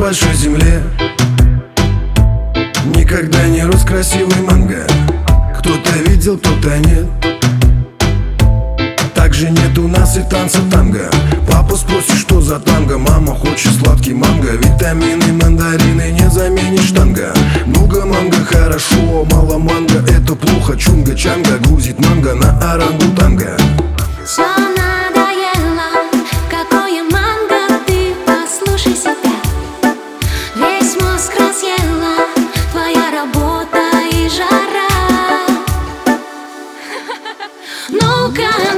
большой земле. Никогда не рос красивый манго. Кто-то видел, кто-то нет. Также нет у нас и танца танго. Папа спросит, что за танго. Мама хочет сладкий манго. Витамины, мандарины не заменишь танго. Много манго хорошо, мало манго. Это плохо, чунга-чанга. Грузит манго на орангутанга Ну-ка,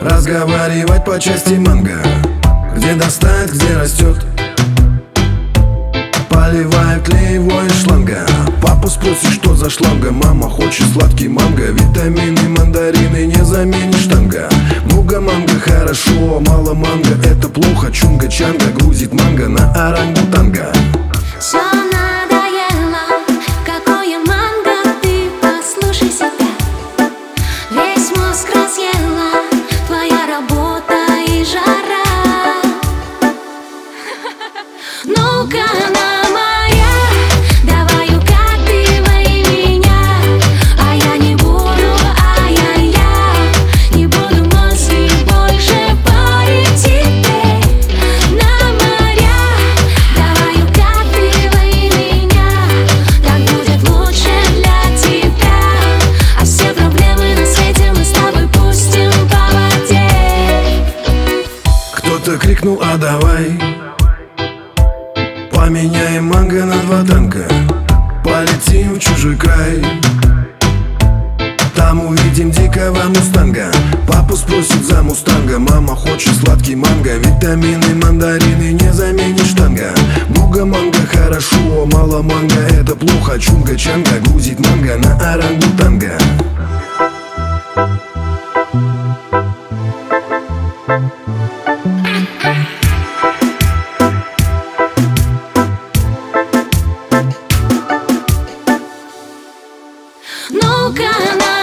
Разговаривать по части манго. Где достает, где растет Поливают ли его из шланга. Папа спросит, что за шланга. Мама хочет сладкий манго. Витамины, мандарины не заменишь танго. Много манго хорошо, мало манго. Это плохо, чунга-чанга. Грузит манго на орангутанга. Все давай. Поменяем манго на два танка. Полетим в чужой край. Там увидим дикого мустанга. Папу спросит за мустанга. Мама хочет сладкий манго. Витамины, мандарины не заменишь танго. Много манго хорошо, мало манго. Это плохо Чунга-чанга. Грузит манго на орангутанга no canal.